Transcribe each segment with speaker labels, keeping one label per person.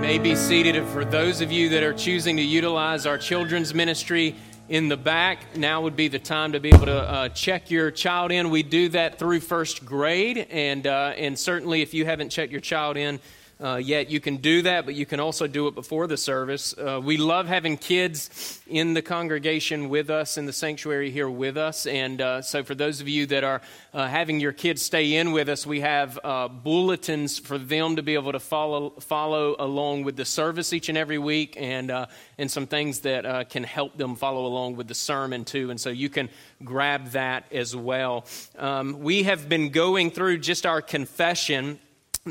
Speaker 1: may be seated. And for those of you that are choosing to utilize our children's ministry in the back, now would be the time to be able to uh, check your child in. We do that through first grade, and uh, and certainly if you haven't checked your child in uh, yet. You can do that, but you can also do it before the service. Uh, we love having kids in the congregation with us, in the sanctuary here with us. And uh, so, for those of you that are uh, having your kids stay in with us, we have uh, bulletins for them to be able to follow, follow along with the service each and every week, and, uh, and some things that can help them follow along with the sermon, too. And so, you can grab that as well. Um, we have been going through just our confession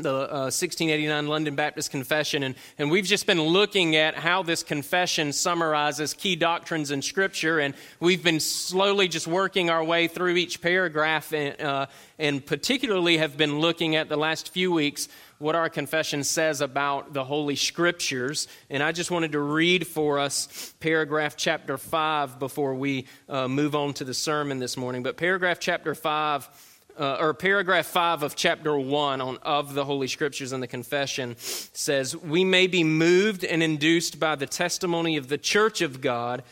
Speaker 1: the uh, 1689 London Baptist Confession, and, and we've just been looking at how this confession summarizes key doctrines in Scripture, and we've been slowly just working our way through each paragraph, and, uh, and particularly have been looking at the last few weeks what our confession says about the Holy Scriptures. And I just wanted to read for us paragraph chapter 5 before we uh, move on to the sermon this morning. But paragraph chapter 5 uh, or paragraph 5 of chapter 1 on, of the Holy Scriptures and the Confession says, We may be moved and induced by the testimony of the church of God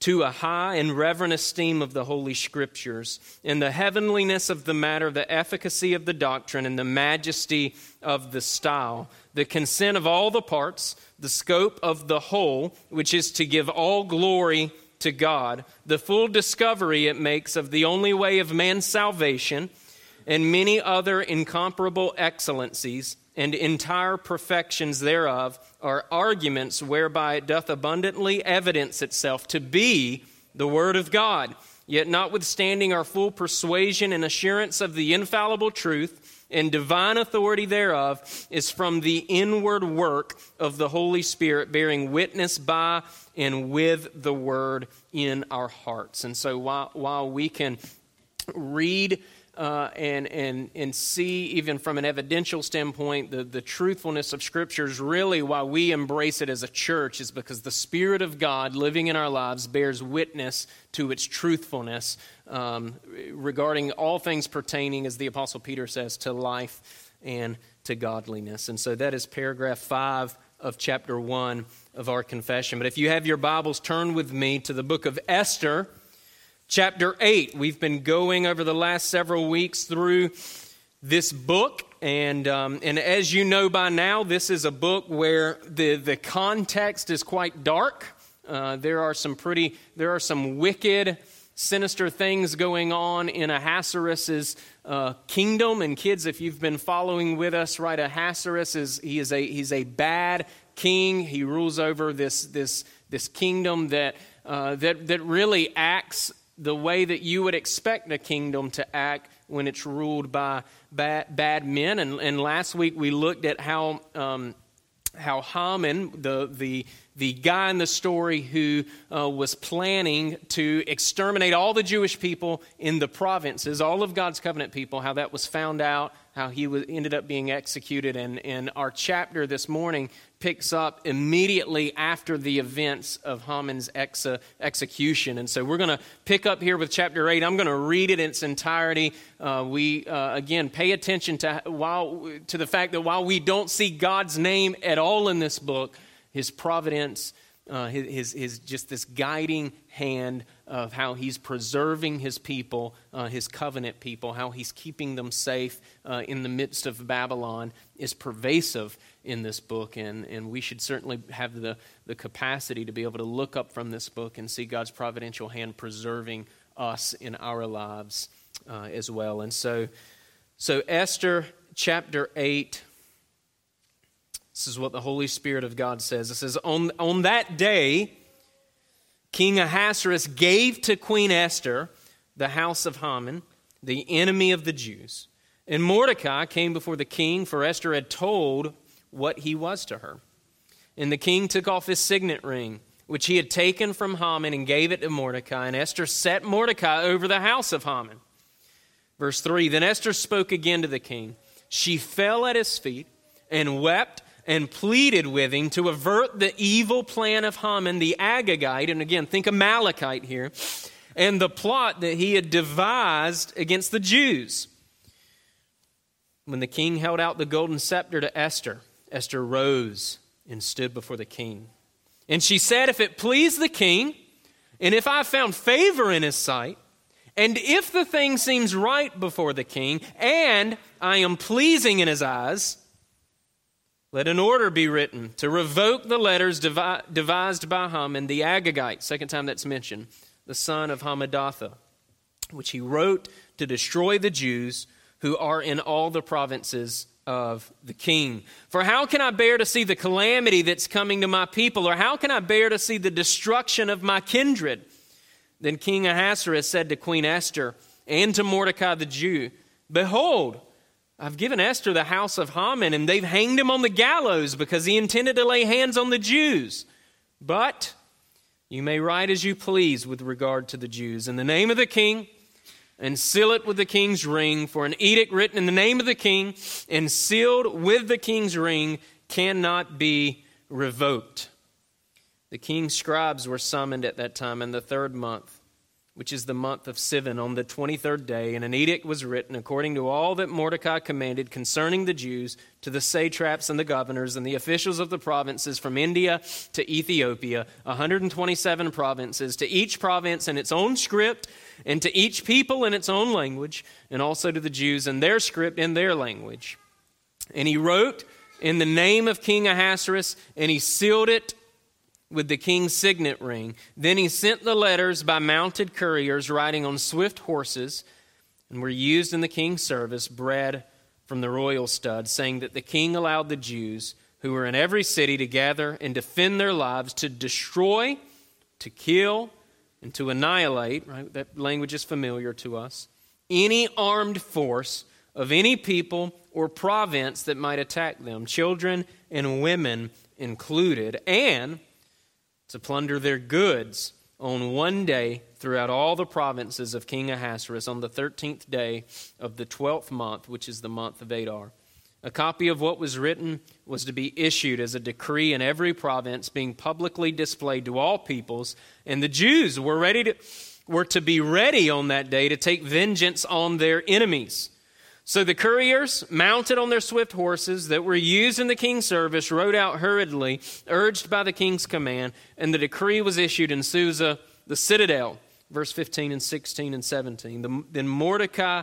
Speaker 1: to a high and reverent esteem of the Holy Scriptures, in the heavenliness of the matter, the efficacy of the doctrine, and the majesty of the style, the consent of all the parts, the scope of the whole, which is to give all glory to God, the full discovery it makes of the only way of man's salvation, and many other incomparable excellencies and entire perfections thereof are arguments whereby it doth abundantly evidence itself to be the Word of God. Yet, notwithstanding our full persuasion and assurance of the infallible truth and divine authority thereof, is from the inward work of the Holy Spirit, bearing witness by and with the Word in our hearts. And so, while, while we can read uh, and, and, and see, even from an evidential standpoint, the, the truthfulness of scriptures, really why we embrace it as a church is because the Spirit of God living in our lives bears witness to its truthfulness um, regarding all things pertaining, as the Apostle Peter says, to life and to godliness. And so that is paragraph 5 of chapter 1 of our confession. But if you have your Bibles, turn with me to the book of Esther chapter 8. We've been going over the last several weeks through this book. And, um, and as you know by now, this is a book where the, the context is quite dark. Uh, there are some pretty, there are some wicked, sinister things going on in Ahasuerus's uh, kingdom. And kids, if you've been following with us, right, Ahasuerus is he is a he's a bad king. He rules over this this this kingdom that uh, that that really acts the way that you would expect a kingdom to act when it's ruled by bad, bad men. And, and last week we looked at how, um, how Haman, the, the, the guy in the story who uh, was planning to exterminate all the Jewish people in the provinces, all of God's covenant people, how that was found out, how he was, ended up being executed. And, and our chapter this morning picks up immediately after the events of Haman's ex- execution. And so we're going to pick up here with chapter 8. I'm going to read it in its entirety. Uh, we, uh, again, pay attention to, while, to the fact that while we don't see God's name at all in this book, his providence, uh, his, his, his, just this guiding hand of how he's preserving his people, uh, his covenant people, how he's keeping them safe uh, in the midst of Babylon is pervasive in this book, and, and we should certainly have the, the capacity to be able to look up from this book and see God's providential hand preserving us in our lives uh, as well. And so, so, Esther chapter 8, this is what the Holy Spirit of God says. It says, On, on that day, King Ahasuerus gave to Queen Esther the house of Haman, the enemy of the Jews. And Mordecai came before the king, for Esther had told what he was to her. And the king took off his signet ring, which he had taken from Haman, and gave it to Mordecai. And Esther set Mordecai over the house of Haman. Verse 3 Then Esther spoke again to the king. She fell at his feet and wept and pleaded with him to avert the evil plan of Haman the Agagite. And again, think Amalekite here. And the plot that he had devised against the Jews. When the king held out the golden scepter to Esther, Esther rose and stood before the king. And she said, If it please the king, and if I found favor in his sight, and if the thing seems right before the king, and I am pleasing in his eyes, let an order be written to revoke the letters devised by Haman the Agagite, second time that's mentioned, the son of Hammedatha, which he wrote to destroy the Jews who are in all the provinces of the king. For how can I bear to see the calamity that's coming to my people, or how can I bear to see the destruction of my kindred? Then King Ahasuerus said to Queen Esther and to Mordecai the Jew, Behold, I've given Esther the house of Haman, and they've hanged him on the gallows because he intended to lay hands on the Jews. But you may write as you please with regard to the Jews. In the name of the king, and seal it with the king's ring, for an edict written in the name of the king and sealed with the king's ring cannot be revoked. The king's scribes were summoned at that time in the third month which is the month of Sivan, on the 23rd day, and an edict was written according to all that Mordecai commanded concerning the Jews to the satraps and the governors and the officials of the provinces from India to Ethiopia, 127 provinces, to each province in its own script, and to each people in its own language, and also to the Jews in their script in their language. And he wrote in the name of King Ahasuerus, and he sealed it with the king's signet ring. Then he sent the letters by mounted couriers riding on swift horses and were used in the king's service, bred from the royal stud, saying that the king allowed the Jews who were in every city to gather and defend their lives, to destroy, to kill, and to annihilate, right? That language is familiar to us. Any armed force of any people or province that might attack them, children and women included, and to plunder their goods on one day throughout all the provinces of King Ahasuerus on the 13th day of the 12th month, which is the month of Adar. A copy of what was written was to be issued as a decree in every province, being publicly displayed to all peoples, and the Jews were ready to were to be ready on that day to take vengeance on their enemies. So the couriers, mounted on their swift horses that were used in the king's service, rode out hurriedly, urged by the king's command, and the decree was issued in Susa, the citadel. Verse 15 and 16 and 17. then Mordecai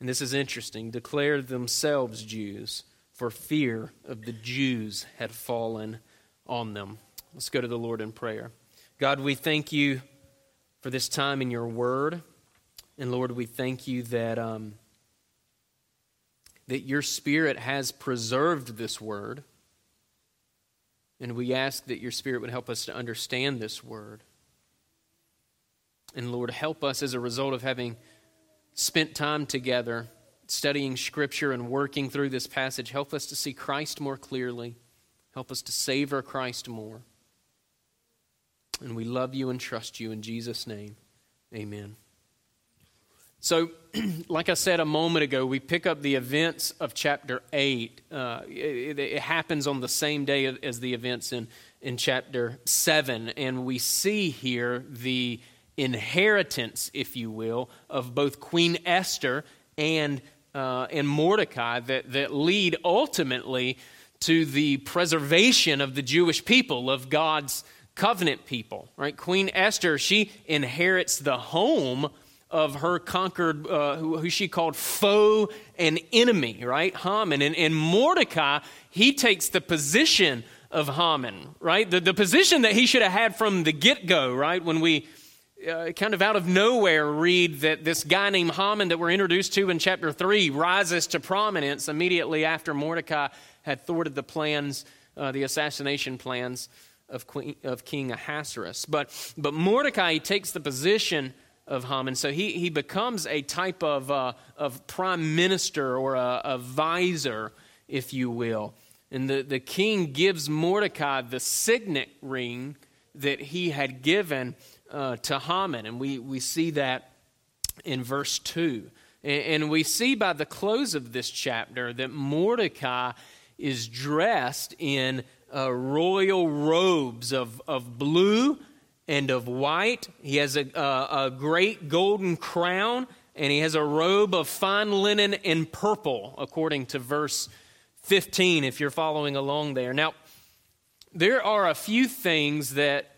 Speaker 1: and this is interesting, declared themselves Jews, for fear of the Jews had fallen on them. Let's go to the Lord in prayer. God, we thank you for this time in your word. And Lord, we thank you that, um, that your Spirit has preserved this word. And we ask that your Spirit would help us to understand this word. And Lord, help us as a result of having spent time together studying Scripture and working through this passage. Help us to see Christ more clearly. Help us to savor Christ more. And we love you and trust you in Jesus' name. Amen. So, like I said a moment ago, we pick up the events of chapter 8. Uh, it, it, happens on the same day as the events in, in chapter 7. And we see here the inheritance, if you will, of both Queen Esther and, uh, and Mordecai that, that lead ultimately to the preservation of the Jewish people, of God's covenant people. Right? Queen Esther, she inherits the home of her conquered, uh, who, who, she called foe and enemy, right? Haman. And, and Mordecai, he takes the position of Haman, right? The, the position that he should have had from the get go, right? When we uh, kind of out of nowhere read that this guy named Haman that we're introduced to in chapter 3 rises to prominence immediately after Mordecai had thwarted the plans, uh, the assassination plans of, Queen, of King Ahasuerus. But, but Mordecai takes the position of Haman. So he, he becomes a type of, uh, of prime minister or a, a vizier, if you will. And the, the king gives Mordecai the signet ring that he had given uh, to Haman. And we, we see that in verse 2. And, and we see by the close of this chapter that Mordecai is dressed in uh, royal robes of, of blue and of white. He has a, a, a great golden crown, and he has a robe of fine linen and purple, according to verse 15, if you're following along there. Now, there are a few things that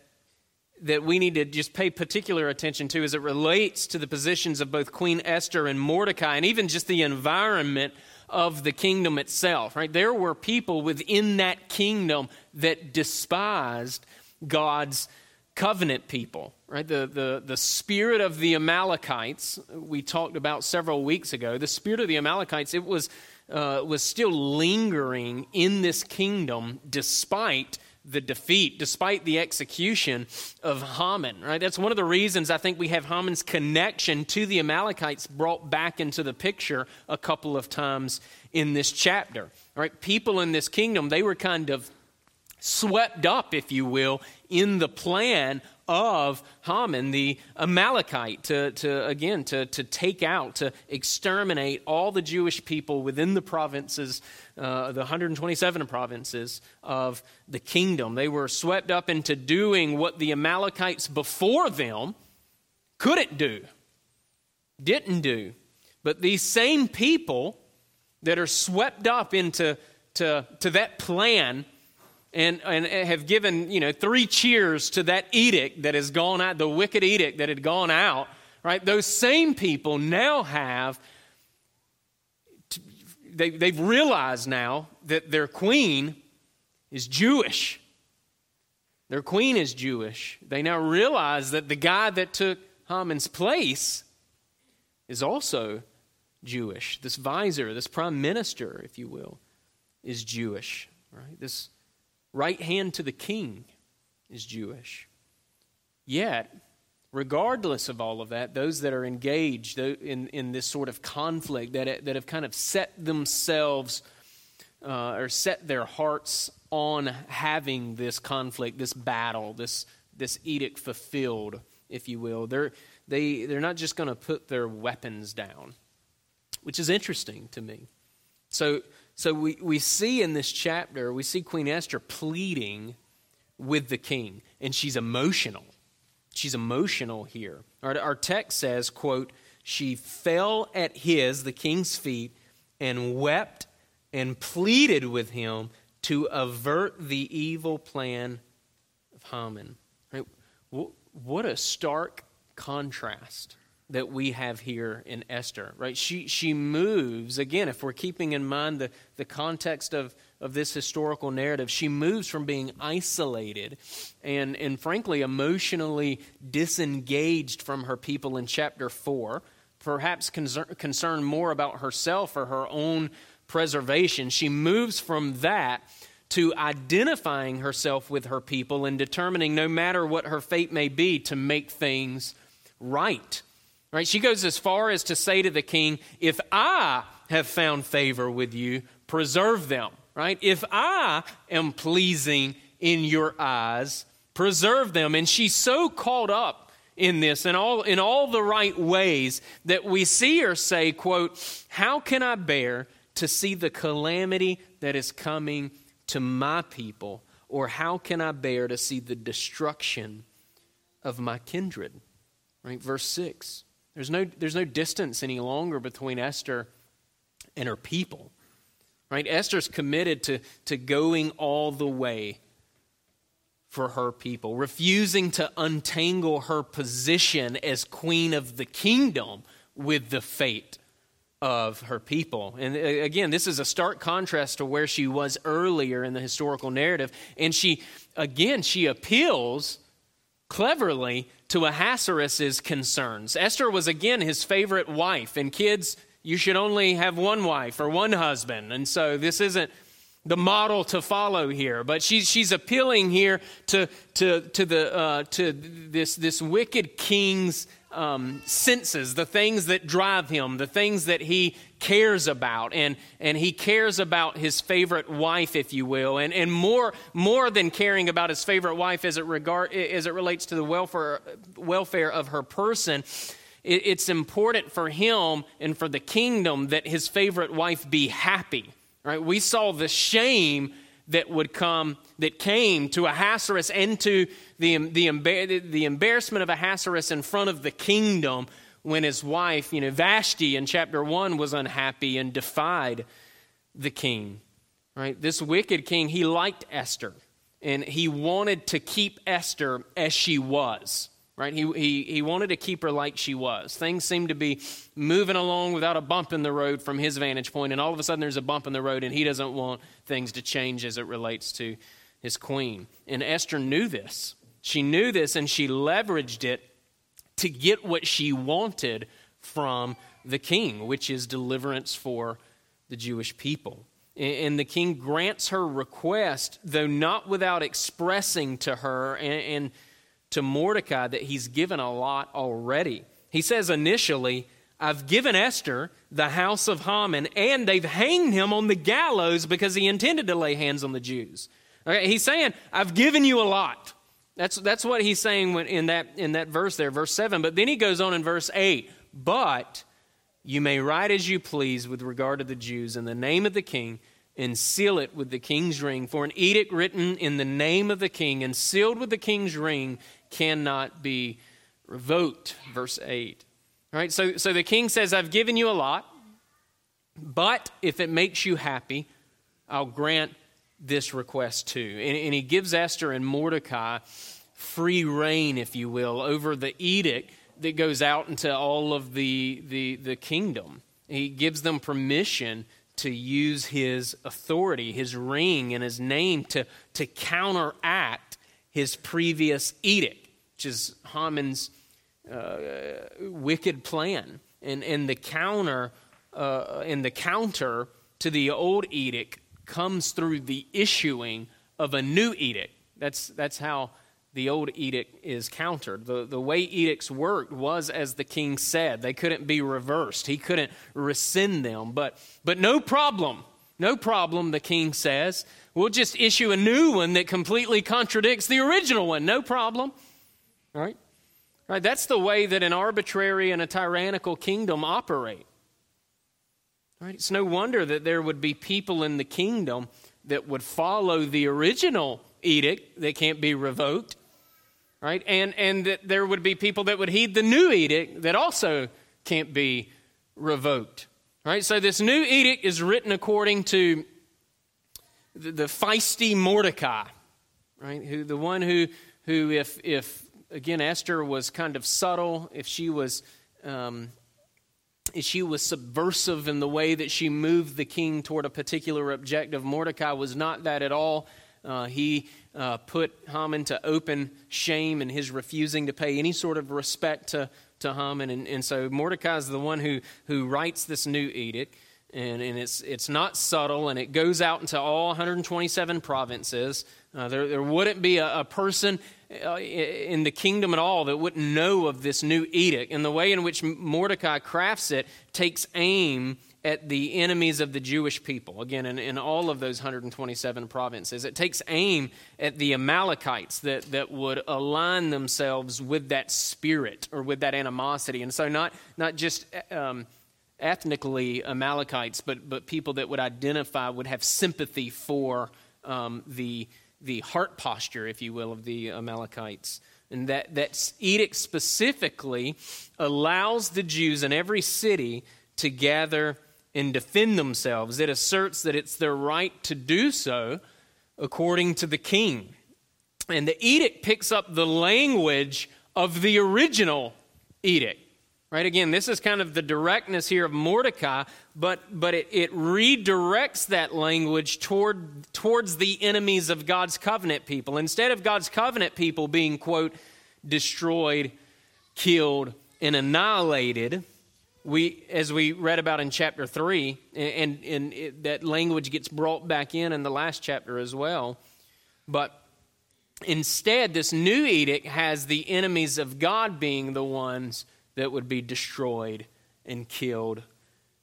Speaker 1: that we need to just pay particular attention to as it relates to the positions of both Queen Esther and Mordecai, and even just the environment of the kingdom itself, right? There were people within that kingdom that despised God's covenant people, right? The, the, the spirit of the Amalekites, we talked about several weeks ago, the spirit of the Amalekites, it was, uh, was still lingering in this kingdom despite the defeat, despite the execution of Haman. Right? That's one of the reasons I think we have Haman's connection to the Amalekites brought back into the picture a couple of times in this chapter. Right? People in this kingdom, they were kind of swept up, if you will, in the plan of Haman, the Amalekite, to, to again, to, to take out, to exterminate all the Jewish people within the provinces, uh, the 127 provinces of the kingdom. They were swept up into doing what the Amalekites before them couldn't do, didn't do. But these same people that are swept up into to, to that plan and, and have given, you know, three cheers to that edict that has gone out, the wicked edict that had gone out, right? Those same people now have, they, they've realized now that their queen is Jewish. Their queen is Jewish. They now realize that the guy that took Haman's place is also Jewish. This vizier, this prime minister, if you will, is Jewish. Right? This right hand to the king is Jewish. Yet, regardless of all of that, those that are engaged in, in this sort of conflict, that, that have kind of set themselves uh, or set their hearts on having this conflict, this battle, this, this edict fulfilled, if you will, they're, they, they're not just going to put their weapons down, which is interesting to me. So, so we, we see in this chapter, we see Queen Esther pleading with the king, and she's emotional. She's emotional here. Our, our text says, quote, she fell at his, the king's feet, and wept and pleaded with him to avert the evil plan of Haman. Right? What a stark contrast that we have here in Esther, right? She, she moves, again, if we're keeping in mind the, the context of, of this historical narrative, she moves from being isolated and, and frankly emotionally disengaged from her people in chapter 4, perhaps concern, concerned more about herself or her own preservation. She moves from that to identifying herself with her people and determining, no matter what her fate may be, to make things right Right? She goes as far as to say to the king, If I have found favor with you, preserve them. Right? If I am pleasing in your eyes, preserve them. And she's so caught up in this in all in all the right ways that we see her say, quote, How can I bear to see the calamity that is coming to my people? Or how can I bear to see the destruction of my kindred? Right? Verse 6. There's no, there's no distance any longer between Esther and her people. Right? Esther's committed to, to going all the way for her people, refusing to untangle her position as queen of the kingdom with the fate of her people. And uh, again, this is a stark contrast to where she was earlier in the historical narrative. And she, again, she appeals cleverly to Ahasuerus' concerns. Esther was again his favorite wife, and kids, you should only have one wife or one husband. And so this isn't the model to follow here, but she's, she's appealing here to, to, to, the, uh, to this, this wicked king's um, senses, the things that drive him, the things that he cares about. And, and he cares about his favorite wife, if you will. And, and more, more than caring about his favorite wife as it, regard, as it relates to the welfare, welfare of her person, it, it's important for him and for the kingdom that his favorite wife be happy. Right? We saw the shame that would come, that came to Ahasuerus and to the, the, the embarrassment of Ahasuerus in front of the kingdom when his wife, you know, Vashti in chapter 1 was unhappy and defied the king. Right? This wicked king, he liked Esther and he wanted to keep Esther as she was right? He, he, he wanted to keep her like she was. Things seemed to be moving along without a bump in the road from his vantage point, and all of a sudden there's a bump in the road, and he doesn't want things to change as it relates to his queen. And Esther knew this. She knew this, and she leveraged it to get what she wanted from the king, which is deliverance for the Jewish people. And the king grants her request, though not without expressing to her and, to Mordecai that he's given a lot already. He says initially, I've given Esther the house of Haman, and they've hanged him on the gallows because he intended to lay hands on the Jews. Okay, he's saying, I've given you a lot. That's, that's what he's saying in that, in that verse there, verse 7. But then he goes on in verse 8, but you may write as you please with regard to the Jews in the name of the king and seal it with the king's ring. For an edict written in the name of the king and sealed with the king's ring cannot be revoked. Verse 8. All right, so, so the king says, I've given you a lot, but if it makes you happy, I'll grant this request too. And, and he gives Esther and Mordecai free reign, if you will, over the edict that goes out into all of the, the, the kingdom. He gives them permission to use his authority, his ring, and his name to, to counteract his previous edict, which is Haman's uh, wicked plan. And, and the counter uh, and the counter to the old edict comes through the issuing of a new edict. That's, that's how the old edict is countered. The, the way edicts worked was as the king said. They couldn't be reversed. He couldn't rescind them. But, but no problem. No problem, the king says. We'll just issue a new one that completely contradicts the original one. No problem. Right? Right that's the way that an arbitrary and a tyrannical kingdom operate. Right? It's no wonder that there would be people in the kingdom that would follow the original edict that can't be revoked right? And, and that there would be people that would heed the new edict that also can't be revoked, right? So this new edict is written according to the, the feisty Mordecai, right? Who, the one who, who if, if, again, Esther was kind of subtle, if she was. Um, she was subversive in the way that she moved the king toward a particular objective. Mordecai was not that at all. Uh, he uh, put Haman to open shame in his refusing to pay any sort of respect to, to Haman. And, and so Mordecai is the one who, who writes this new edict. And, and it's, it's not subtle, and it goes out into all 127 provinces. Uh, there, there wouldn't be a, a person in the kingdom at all that wouldn't know of this new edict. And the way in which Mordecai crafts it takes aim at the enemies of the Jewish people, again, in, in all of those 127 provinces. It takes aim at the Amalekites that, that would align themselves with that spirit or with that animosity. And so, not, not just um, ethnically Amalekites, but, but people that would identify, would have sympathy for um, the, the heart posture, if you will, of the Amalekites. And that, that edict specifically allows the Jews in every city to gather and defend themselves. It asserts that it's their right to do so according to the king. And the edict picks up the language of the original edict. Right? Again, this is kind of the directness here of Mordecai, but, but it, it redirects that language toward, towards the enemies of God's covenant people. Instead of God's covenant people being, quote, destroyed, killed, and annihilated, we, as we read about in chapter 3, and, and it, that language gets brought back in in the last chapter as well. But instead, this new edict has the enemies of God being the ones that would be destroyed and killed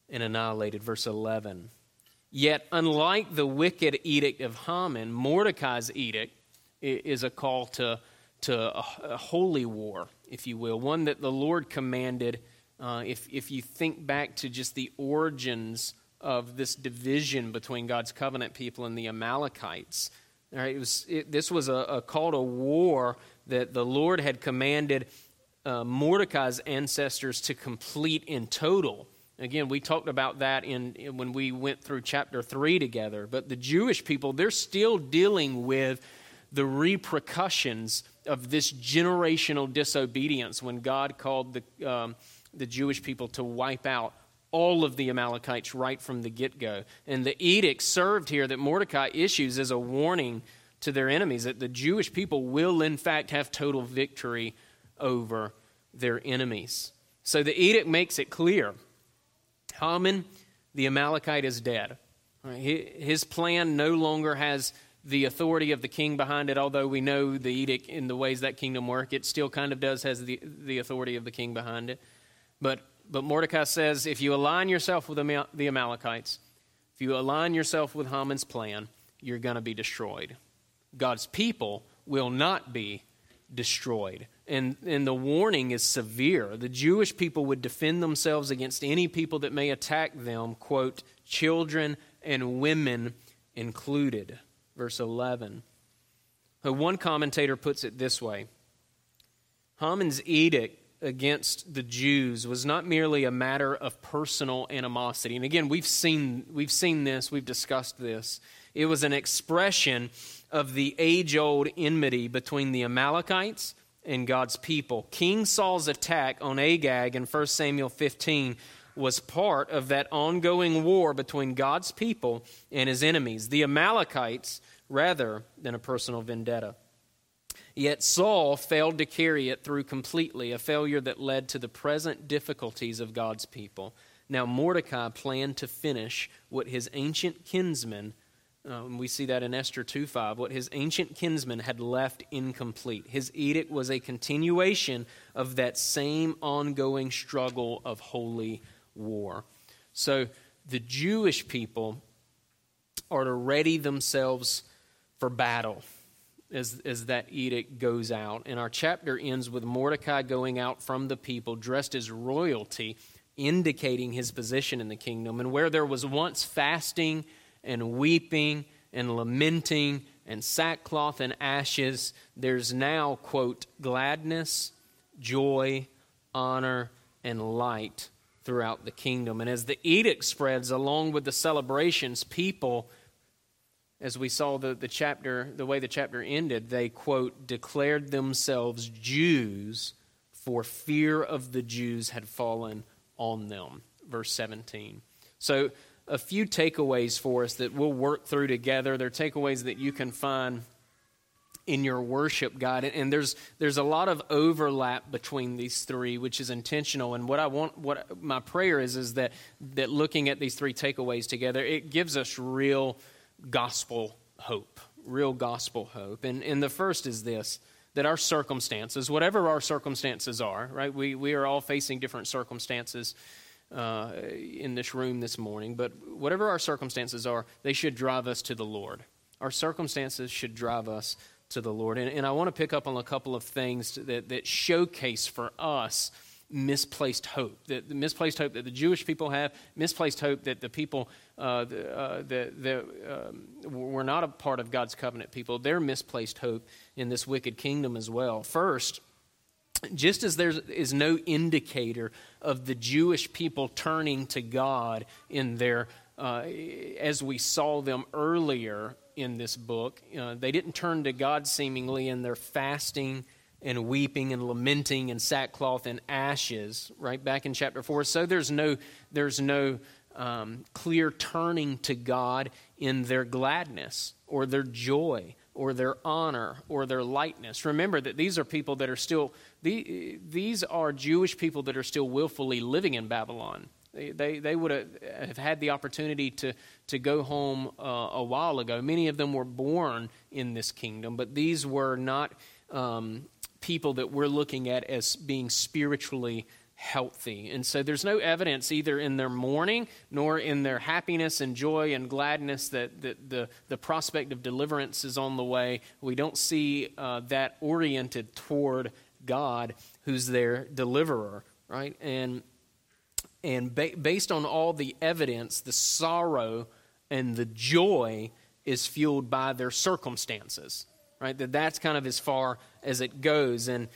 Speaker 1: and annihilated. Verse 11. Yet, unlike the wicked edict of Haman, Mordecai's edict is a call to, to a, holy war, if you will, one that the Lord commanded. Uh, if, if you think back to just the origins of this division between God's covenant people and the Amalekites, all right, it was, it, this was a, a, call to war that the Lord had commanded uh, Mordecai's ancestors to complete in total. Again, we talked about that in, in, when we went through chapter 3 together. But the Jewish people, they're still dealing with the repercussions of this generational disobedience when God called the, um, the Jewish people to wipe out all of the Amalekites right from the get go. And the edict served here that Mordecai issues as a warning to their enemies that the Jewish people will, in fact, have total victory over their enemies. So the edict makes it clear Haman, the Amalekite, is dead. His plan no longer has the authority of the king behind it, although we know the edict in the ways that kingdom work, it still kind of does has the, the authority of the king behind it. But, but Mordecai says if you align yourself with the Amalekites, if you align yourself with Haman's plan, you're going to be destroyed. God's people will not be destroyed. And, and the warning is severe. The Jewish people would defend themselves against any people that may attack them, quote, children and women included. Verse 11. One commentator puts it this way Haman's edict against the Jews was not merely a matter of personal animosity. And again, we've seen, we've seen this, we've discussed this. It was an expression of the age old enmity between the Amalekites and God's people. King Saul's attack on Agag in 1 Samuel 15 was part of that ongoing war between God's people and his enemies, the Amalekites, rather than a personal vendetta. Yet Saul failed to carry it through completely, a failure that led to the present difficulties of God's people. Now, Mordecai planned to finish what his ancient kinsmen um, we see that in Esther 2:5. What his ancient kinsman had left incomplete. His edict was a continuation of that same ongoing struggle of holy war. So the Jewish people are to ready themselves for battle as, as that edict goes out. And our chapter ends with Mordecai going out from the people dressed as royalty, indicating his position in the kingdom. And where there was once fasting, and weeping and lamenting and sackcloth and ashes, there's now, quote, gladness, joy, honor, and light throughout the kingdom. And as the edict spreads along with the celebrations, people, as we saw the, the chapter, the way the chapter ended, they, quote, declared themselves Jews, for fear of the Jews had fallen on them. Verse 17. So a few takeaways for us that we'll work through together. They're takeaways that you can find in your worship guide. And there's there's a lot of overlap between these three which is intentional. And what i want what my prayer is is that that looking at these three takeaways together it gives us real gospel hope real gospel hope. And and the first is this that our circumstances whatever our circumstances are right? We we are all facing different circumstances uh, in this room this morning, but whatever our circumstances are, they should drive us to the Lord. Our circumstances should drive us to the Lord. And, and I want to pick up on a couple of things that, that showcase for us misplaced hope. that the, misplaced hope that the Jewish people have, misplaced hope that the people uh, uh, that, that um, were not a part of God's covenant people, their misplaced hope in this wicked kingdom as well. First, just as there is no indicator of the Jewish people turning to God in their, uh, as we saw them earlier in this book, uh, they didn't turn to God seemingly in their fasting and weeping and lamenting and sackcloth and ashes, right back in chapter four. So there's no there's no um, clear turning to God in their gladness or their joy or their honor or their lightness. Remember that these are people that are still, these are Jewish people that are still willfully living in Babylon. They, they, would have had the opportunity to, to go home uh, a while ago. Many of them were born in this kingdom, but these were not um, people that we're looking at as being spiritually healthy. And so there's no evidence either in their mourning nor in their happiness and joy and gladness that, that the, the prospect of deliverance is on the way. We don't see uh, that oriented toward God, who's their deliverer, right? And, and ba- based on all the evidence, the sorrow and the joy is fueled by their circumstances, right? That that's kind of as far as it goes. And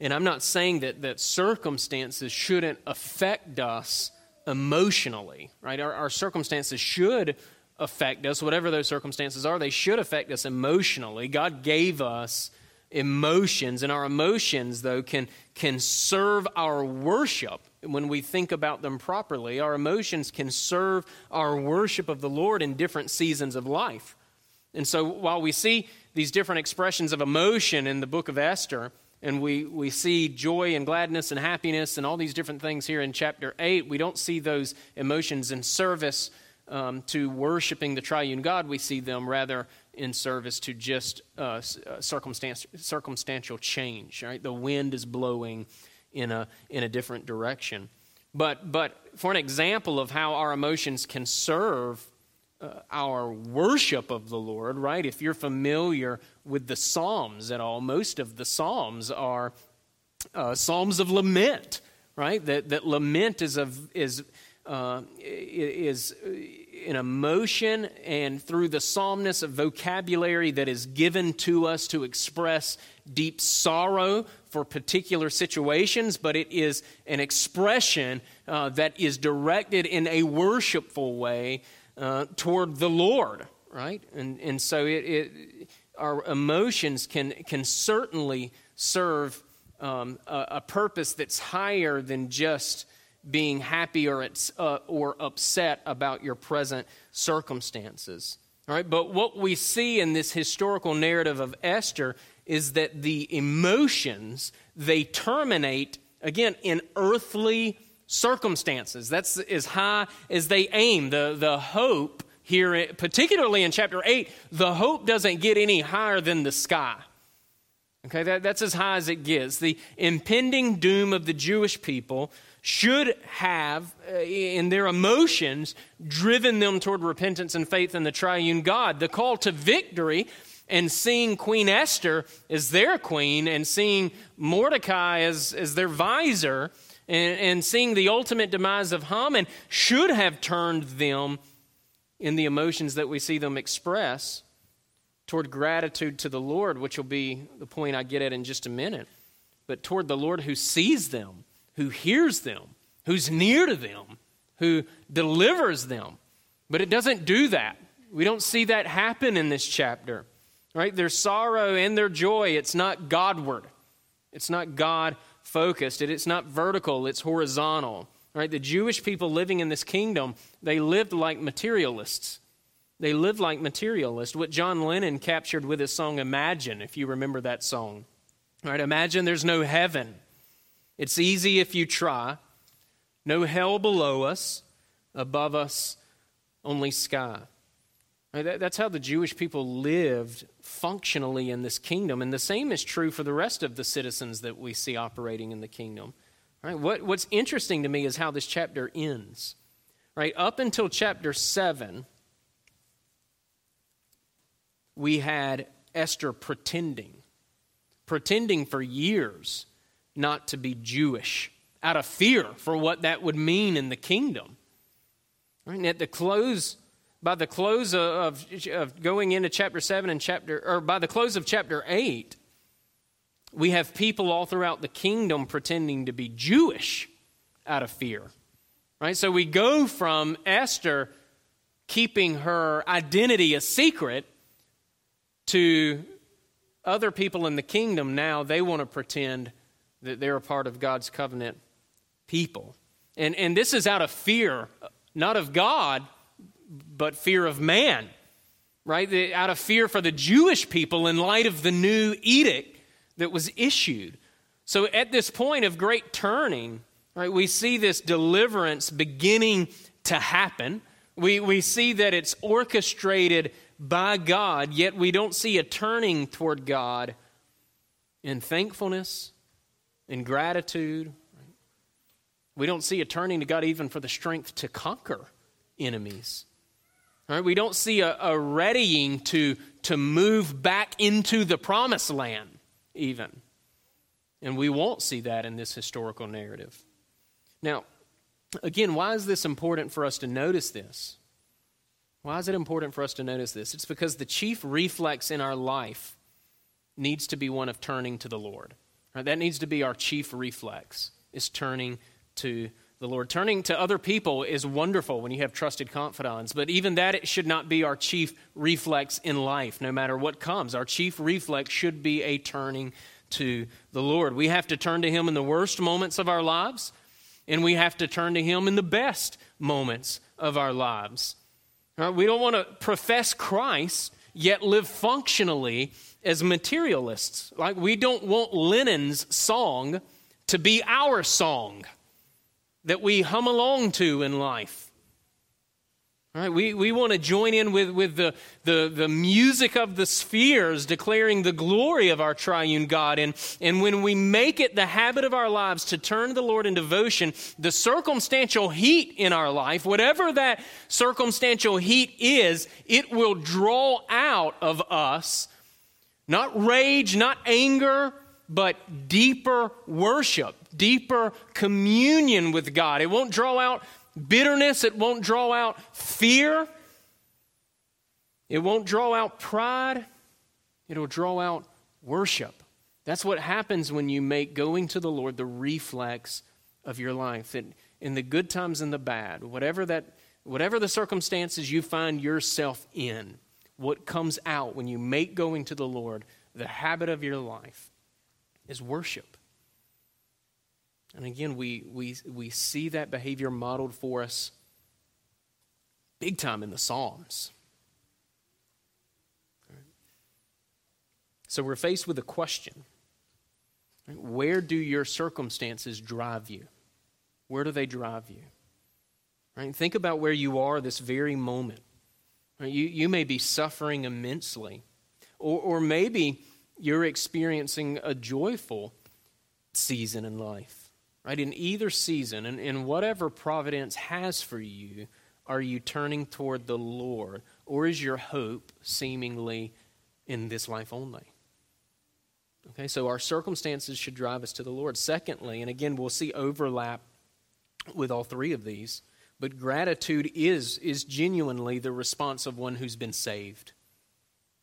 Speaker 1: and I'm not saying that, that circumstances shouldn't affect us emotionally, right? Our, our circumstances should affect us, whatever those circumstances are, they should affect us emotionally. God gave us emotions, and our emotions, though, can, can serve our worship when we think about them properly. Our emotions can serve our worship of the Lord in different seasons of life. And so while we see these different expressions of emotion in the book of Esther, and we, we see joy and gladness and happiness and all these different things here in chapter 8. We don't see those emotions in service um, to worshiping the triune God. We see them rather in service to just uh, uh circumstantial, circumstantial change. Right? The wind is blowing in a, in a different direction. But, but for an example of how our emotions can serve uh, our worship of the Lord, right? If you're familiar with the Psalms at all, most of the Psalms are uh, Psalms of lament, right? That, that lament is, a, is, uh, is an emotion and through the psalmist, a vocabulary that is given to us to express deep sorrow for particular situations, but it is an expression uh, that is directed in a worshipful way uh, toward the Lord, right? And, and so it, it, our emotions can, can certainly serve um, a, a, purpose that's higher than just being happy or, uh, or upset about your present circumstances. All right, but what we see in this historical narrative of Esther is that the emotions they terminate again in earthly circumstances. That's as high as they aim. The, the hope here, particularly in chapter 8, the hope doesn't get any higher than the sky. Okay, that, that's as high as it gets. The impending doom of the Jewish people should have, uh, in their emotions, driven them toward repentance and faith in the triune God. The call to victory and seeing Queen Esther as their queen and seeing Mordecai as, as their vizier and, and seeing the ultimate demise of Haman should have turned them in the emotions that we see them express toward gratitude to the Lord, which will be the point I get at in just a minute, but toward the Lord who sees them, who hears them, who's near to them, who delivers them. But it doesn't do that. We don't see that happen in this chapter. Right? Their sorrow and their joy, it's not Godward. It's not God focused. It's not vertical, it's horizontal. Right? The Jewish people living in this kingdom, they lived like materialists. They lived like materialists. What John Lennon captured with his song Imagine, if you remember that song. Right? Imagine there's no heaven. It's easy if you try. No hell below us, above us, only sky. That's how the Jewish people lived functionally in this kingdom. And the same is true for the rest of the citizens that we see operating in the kingdom. Right? What, what's interesting to me is how this chapter ends. Right? Up until chapter 7, we had Esther pretending, pretending for years not to be Jewish out of fear for what that would mean in the kingdom. Right? And at the close by the close of, of going into chapter 7 and chapter, or by the close of chapter 8, we have people all throughout the kingdom pretending to be Jewish out of fear. Right? So we go from Esther keeping her identity a secret to other people in the kingdom now they want to pretend that they're a part of God's covenant people. And, and this is out of fear, not of God, but fear of man, right? Out of fear for the Jewish people in light of the new edict that was issued. So at this point of great turning, right, we see this deliverance beginning to happen. We, we see that it's orchestrated by God, yet we don't see a turning toward God in thankfulness, in gratitude. We don't see a turning to God even for the strength to conquer enemies. Right? We don't see a, a readying to, to move back into the promised land, even. And we won't see that in this historical narrative. Now, again, why is this important for us to notice this? Why is it important for us to notice this? It's because the chief reflex in our life needs to be one of turning to the Lord. Right? That needs to be our chief reflex, is turning to the Lord. Turning to other people is wonderful when you have trusted confidants, but even that it should not be our chief reflex in life, no matter what comes. Our chief reflex should be a turning to the Lord. We have to turn to Him in the worst moments of our lives, and we have to turn to Him in the best moments of our lives. Right? We don't want to profess Christ, yet live functionally as materialists. Like we don't want Lennon's song to be our song that we hum along to in life. Right, we, we want to join in with, with the, the, the music of the spheres declaring the glory of our triune God. And, and when we make it the habit of our lives to turn to the Lord in devotion, the circumstantial heat in our life, whatever that circumstantial heat is, it will draw out of us not rage, not anger, but deeper worship, deeper communion with God. It won't draw out bitterness, it won't draw out fear, it won't draw out pride, it'll draw out worship. That's what happens when you make going to the Lord the reflex of your life. In the good times and the bad, whatever that whatever the circumstances you find yourself in, what comes out when you make going to the Lord the habit of your life is worship. And again, we, we, we see that behavior modeled for us big time in the Psalms. So we're faced with a question Where do your circumstances drive you? Where do they drive you? Right? Think about where you are this very moment. Right? You, you may be suffering immensely, or, or maybe you're experiencing a joyful season in life. Right? In either season, and in whatever providence has for you, are you turning toward the Lord? Or is your hope seemingly in this life only? Okay, so our circumstances should drive us to the Lord. Secondly, and again, we'll see overlap with all three of these, but gratitude is, is genuinely the response of one who's been saved.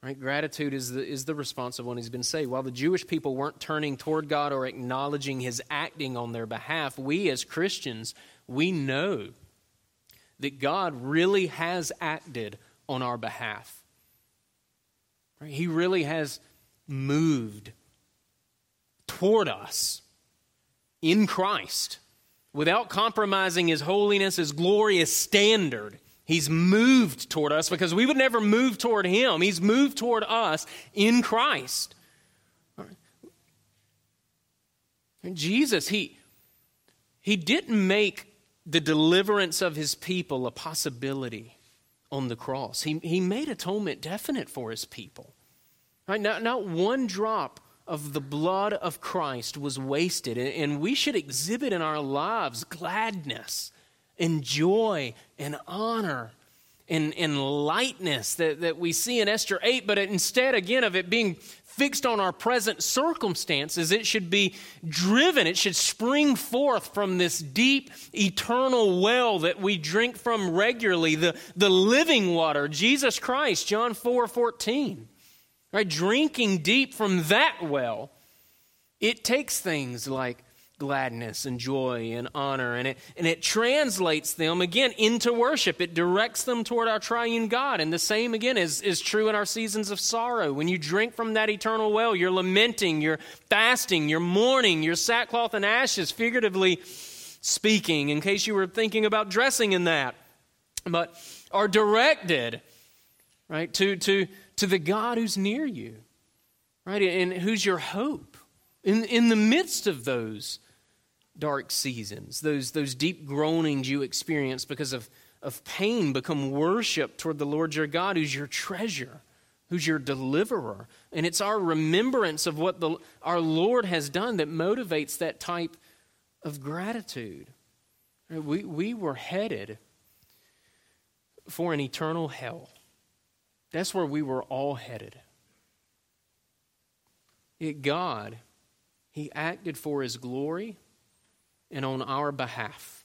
Speaker 1: Right? Gratitude is the, is the response of one who's been saved. While the Jewish people weren't turning toward God or acknowledging his acting on their behalf, we as Christians, we know that God really has acted on our behalf. Right? He really has moved toward us in Christ without compromising his holiness, his glorious standard. He's moved toward us because we would never move toward him. He's moved toward us in Christ. And Jesus, he, he didn't make the deliverance of his people a possibility on the cross. He, he made atonement definite for his people. Right? Not, not one drop of the blood of Christ was wasted, and we should exhibit in our lives gladness and joy and honor and, and lightness that, that we see in Esther 8, but instead, again, of it being fixed on our present circumstances, it should be driven, it should spring forth from this deep, eternal well that we drink from regularly, the, the living water, Jesus Christ, John 4 14. Right? Drinking deep from that well, it takes things like gladness and joy and honor and it and it translates them again into worship. It directs them toward our triune god. And the same again is, is true in our seasons of sorrow. When you drink from that eternal well your lamenting your fasting your mourning your sackcloth and ashes figuratively speaking in case you were thinking about dressing in that. But are directed right to to to the god who's near you right and who's your hope in, in the midst of those dark seasons, those, those deep groanings you experience because of, of pain, become worship toward the Lord your God, who's your treasure, who's your deliverer. And it's our remembrance of what the, our Lord has done that motivates that type of gratitude. We, we were headed for an eternal hell. That's where we were all headed. Yet God, He acted for His glory and on our behalf.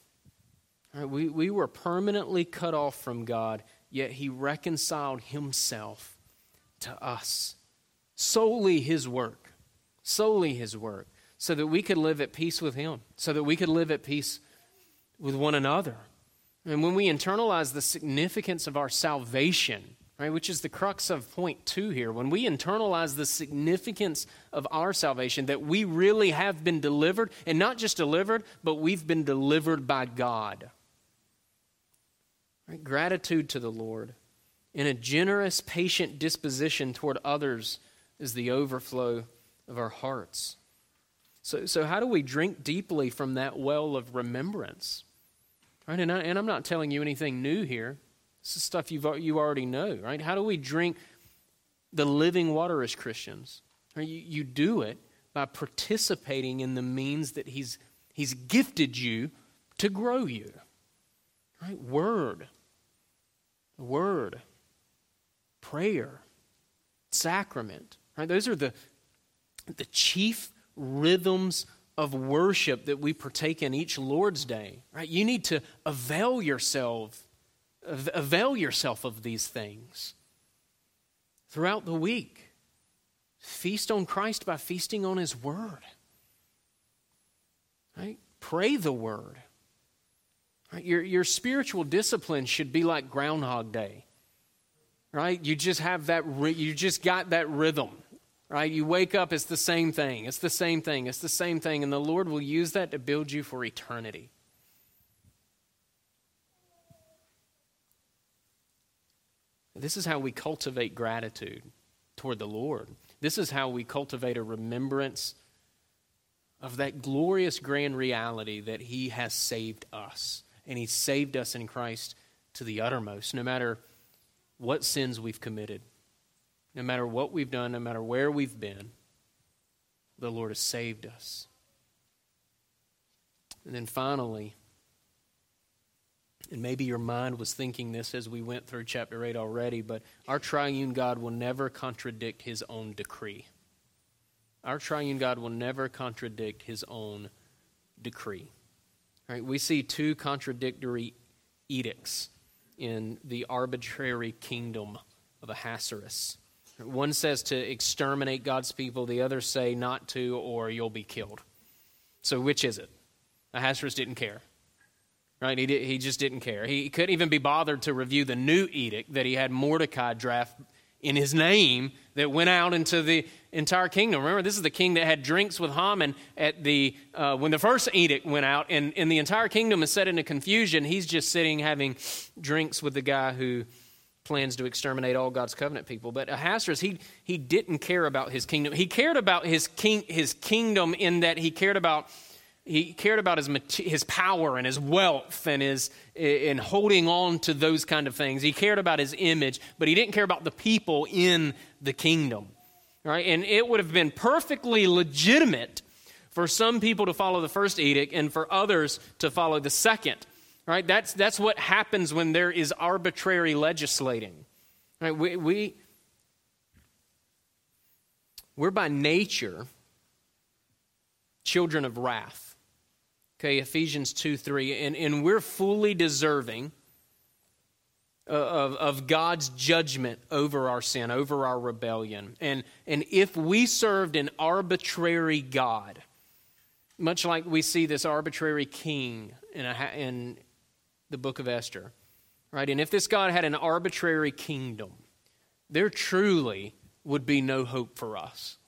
Speaker 1: Right, we, we were permanently cut off from God, yet He reconciled Himself to us. Solely His work. Solely His work. So that we could live at peace with Him, so that we could live at peace with one another. And when we internalize the significance of our salvation, right, which is the crux of point two here, when we internalize the significance of our salvation, that we really have been delivered, and not just delivered, but we've been delivered by God. Right? Gratitude to the Lord and a generous, patient disposition toward others is the overflow of our hearts. So, so how do we drink deeply from that well of remembrance? Right? And, I, and I'm not telling you anything new here. This is stuff you've, you already know, right? How do we drink the living water as Christians? You, you do it by participating in the means that he's, he's gifted you to grow you. Right? Word, word, prayer, sacrament. Right? Those are the, the chief rhythms of worship that we partake in each Lord's Day, right? You need to avail yourself, avail yourself of these things throughout the week. Feast on Christ by feasting on His Word. Right? Pray the Word. Right? Your, your spiritual discipline should be like Groundhog Day. Right? You just have that, you just got that rhythm right? You wake up, it's the same thing, it's the same thing, it's the same thing, and the Lord will use that to build you for eternity. This is how we cultivate gratitude toward the Lord. This is how we cultivate a remembrance of that glorious grand reality that He has saved us. And He saved us in Christ to the uttermost, no matter what sins we've committed, no matter what we've done, no matter where we've been, the Lord has saved us. And then finally, and maybe your mind was thinking this as we went through chapter 8 already, but our triune God will never contradict his own decree. Our triune God will never contradict his own decree. Right? We see two contradictory edicts in the arbitrary kingdom of Ahasuerus. One says to exterminate God's people, the other say not to, or you'll be killed. So, which is it? Ahasuerus didn't care. Right? He, did, he just didn't care. He couldn't even be bothered to review the new edict that he had Mordecai draft in his name that went out into the entire kingdom. Remember, this is the king that had drinks with Haman at the uh, when the first edict went out, and, and the entire kingdom is set into confusion. He's just sitting having drinks with the guy who plans to exterminate all God's covenant people. But Ahasuerus, he, he didn't care about his kingdom. He cared about his, king, his kingdom in that he cared about he cared about his, his power and his wealth and his in holding on to those kind of things. He cared about his image, but he didn't care about the people in the kingdom. Right? And it would have been perfectly legitimate for some people to follow the first edict and for others to follow the second. Right? That's, that's what happens when there is arbitrary legislating. Right? We, we, we're by nature children of wrath. Okay, Ephesians 2 3. And, and we're fully deserving uh, of, of God's judgment over our sin, over our rebellion. And, and if we served an arbitrary God, much like we see this arbitrary king in, a, in, the book of Esther, right? And if this God had an arbitrary kingdom, there truly would be no hope for us.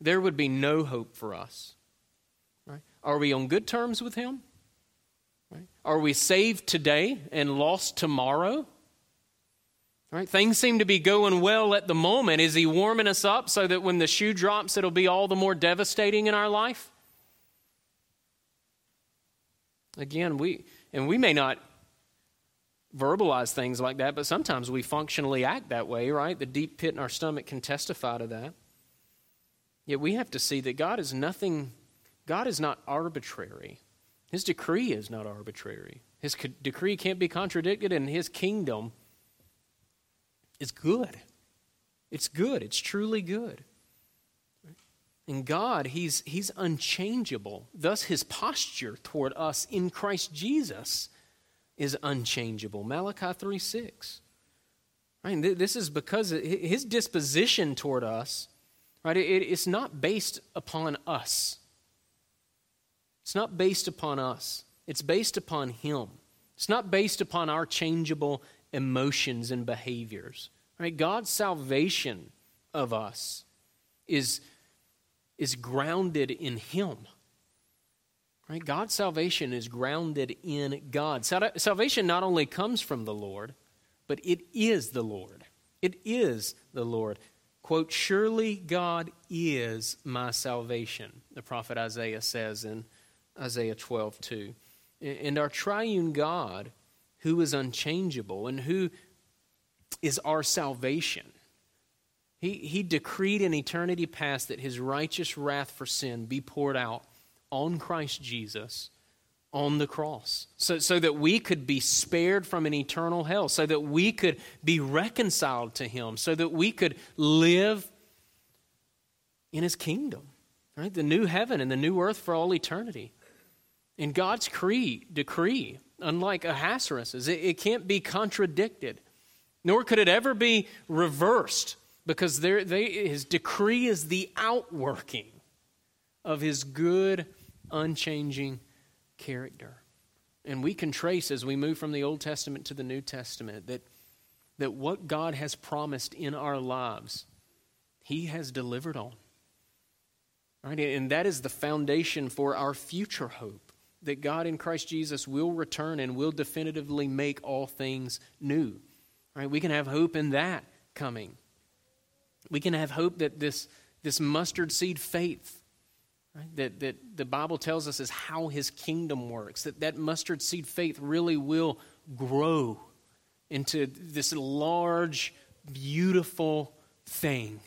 Speaker 1: There would be no hope for us. Are we on good terms with Him? Are we saved today and lost tomorrow? Right? Things seem to be going well at the moment. Is He warming us up so that when the shoe drops, it'll be all the more devastating in our life? Again, we, and we may not verbalize things like that, but sometimes we functionally act that way, right? The deep pit in our stomach can testify to that. Yet we have to see that God is nothing, God is not arbitrary. His decree is not arbitrary. His decree can't be contradicted, and his kingdom is good. It's good. It's truly good. And God, he's, he's unchangeable. Thus, his posture toward us in Christ Jesus is unchangeable. Malachi 3 6. Right? This is because his disposition toward us, right, it, it's not based upon us. It's not based upon us. It's based upon him. It's not based upon our changeable emotions and behaviors. Right? God's salvation of us is, is grounded in him. Right? God's salvation is grounded in God. Salvation not only comes from the Lord, but it is the Lord. It is the Lord. Quote, Surely God is my salvation, the prophet Isaiah says in Isaiah 12, 2. And our triune God, who is unchangeable and who is our salvation, he, he decreed in eternity past that his righteous wrath for sin be poured out on Christ Jesus on the cross so, so that we could be spared from an eternal hell, so that we could be reconciled to Him, so that we could live in His kingdom, right? The new heaven and the new earth for all eternity. In God's decree, unlike Ahasuerus's, it, it can't be contradicted, nor could it ever be reversed, because there, they, his decree is the outworking of his good, unchanging character. And we can trace as we move from the Old Testament to the New Testament that, that what God has promised in our lives, He has delivered on. Right? And that is the foundation for our future hope that God in Christ Jesus will return and will definitively make all things new. Right? We can have hope in that coming. We can have hope that this, this mustard seed faith Right? That, that the Bible tells us is how his kingdom works, that that mustard seed faith really will grow into this large, beautiful thing.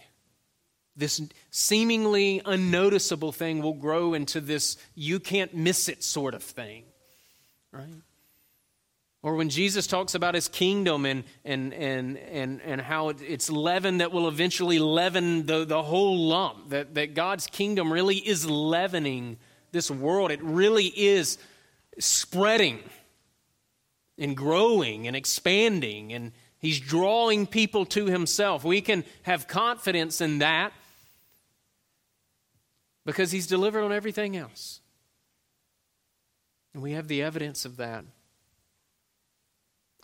Speaker 1: This seemingly unnoticeable thing will grow into this you can't miss it sort of thing. Right? Or when Jesus talks about his kingdom and, and, and, and, and how it's leaven that will eventually leaven the, the whole lump, that, that God's kingdom really is leavening this world. It really is spreading and growing and expanding, and he's drawing people to himself. We can have confidence in that because he's delivered on everything else. And we have the evidence of that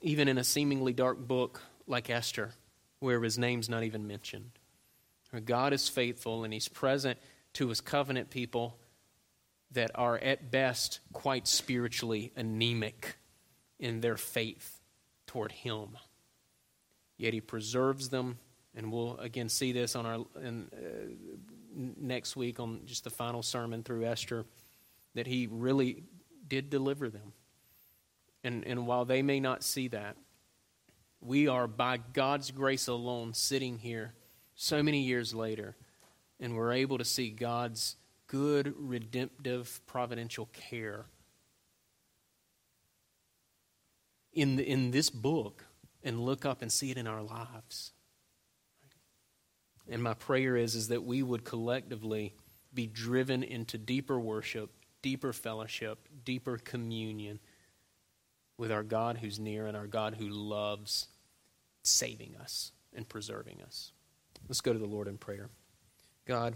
Speaker 1: even in a seemingly dark book like Esther, where his name's not even mentioned. God is faithful and he's present to his covenant people that are at best quite spiritually anemic in their faith toward him. Yet he preserves them, and we'll again see this on our in, uh, next week on just the final sermon through Esther that he really did deliver them. And, and while they may not see that, we are, by God's grace alone, sitting here so many years later, and we're able to see God's good, redemptive, providential care in, the, in this book and look up and see it in our lives. And my prayer is, is that we would collectively be driven into deeper worship, deeper fellowship, deeper communion with our God who's near and our God who loves saving us and preserving us. Let's go to the Lord in prayer. God,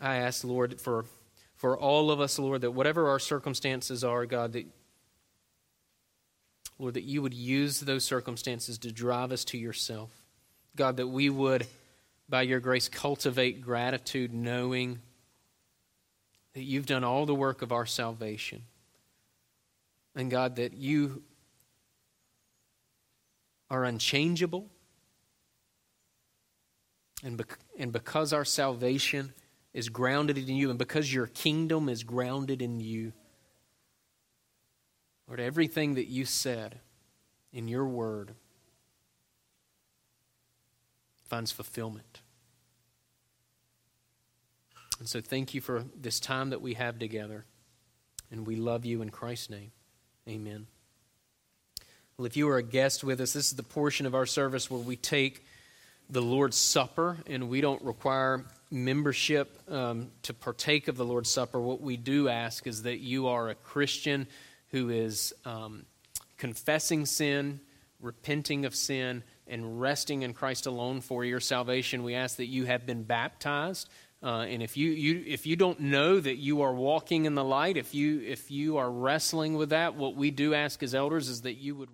Speaker 1: I ask, Lord, for, for all of us, Lord, that whatever our circumstances are, God, that Lord, that you would use those circumstances to drive us to yourself. God, that we would, by your grace, cultivate gratitude, knowing that you've done all the work of our salvation. And God, that you are unchangeable. And, and because our salvation is grounded in you, and because your kingdom is grounded in you, Lord, everything that you said in your word finds fulfillment. And so thank you for this time that we have together. And we love you in Christ's name. Amen. Well, if you are a guest with us, this is the portion of our service where we take the Lord's Supper, and we don't require membership um, to partake of the Lord's Supper. What we do ask is that you are a Christian who is um, confessing sin, repenting of sin, and resting in Christ alone for your salvation. We ask that you have been baptized. Uh, and if you, you if you don't know that you are walking in the light, if you if you are wrestling with that, what we do ask as elders is that you would.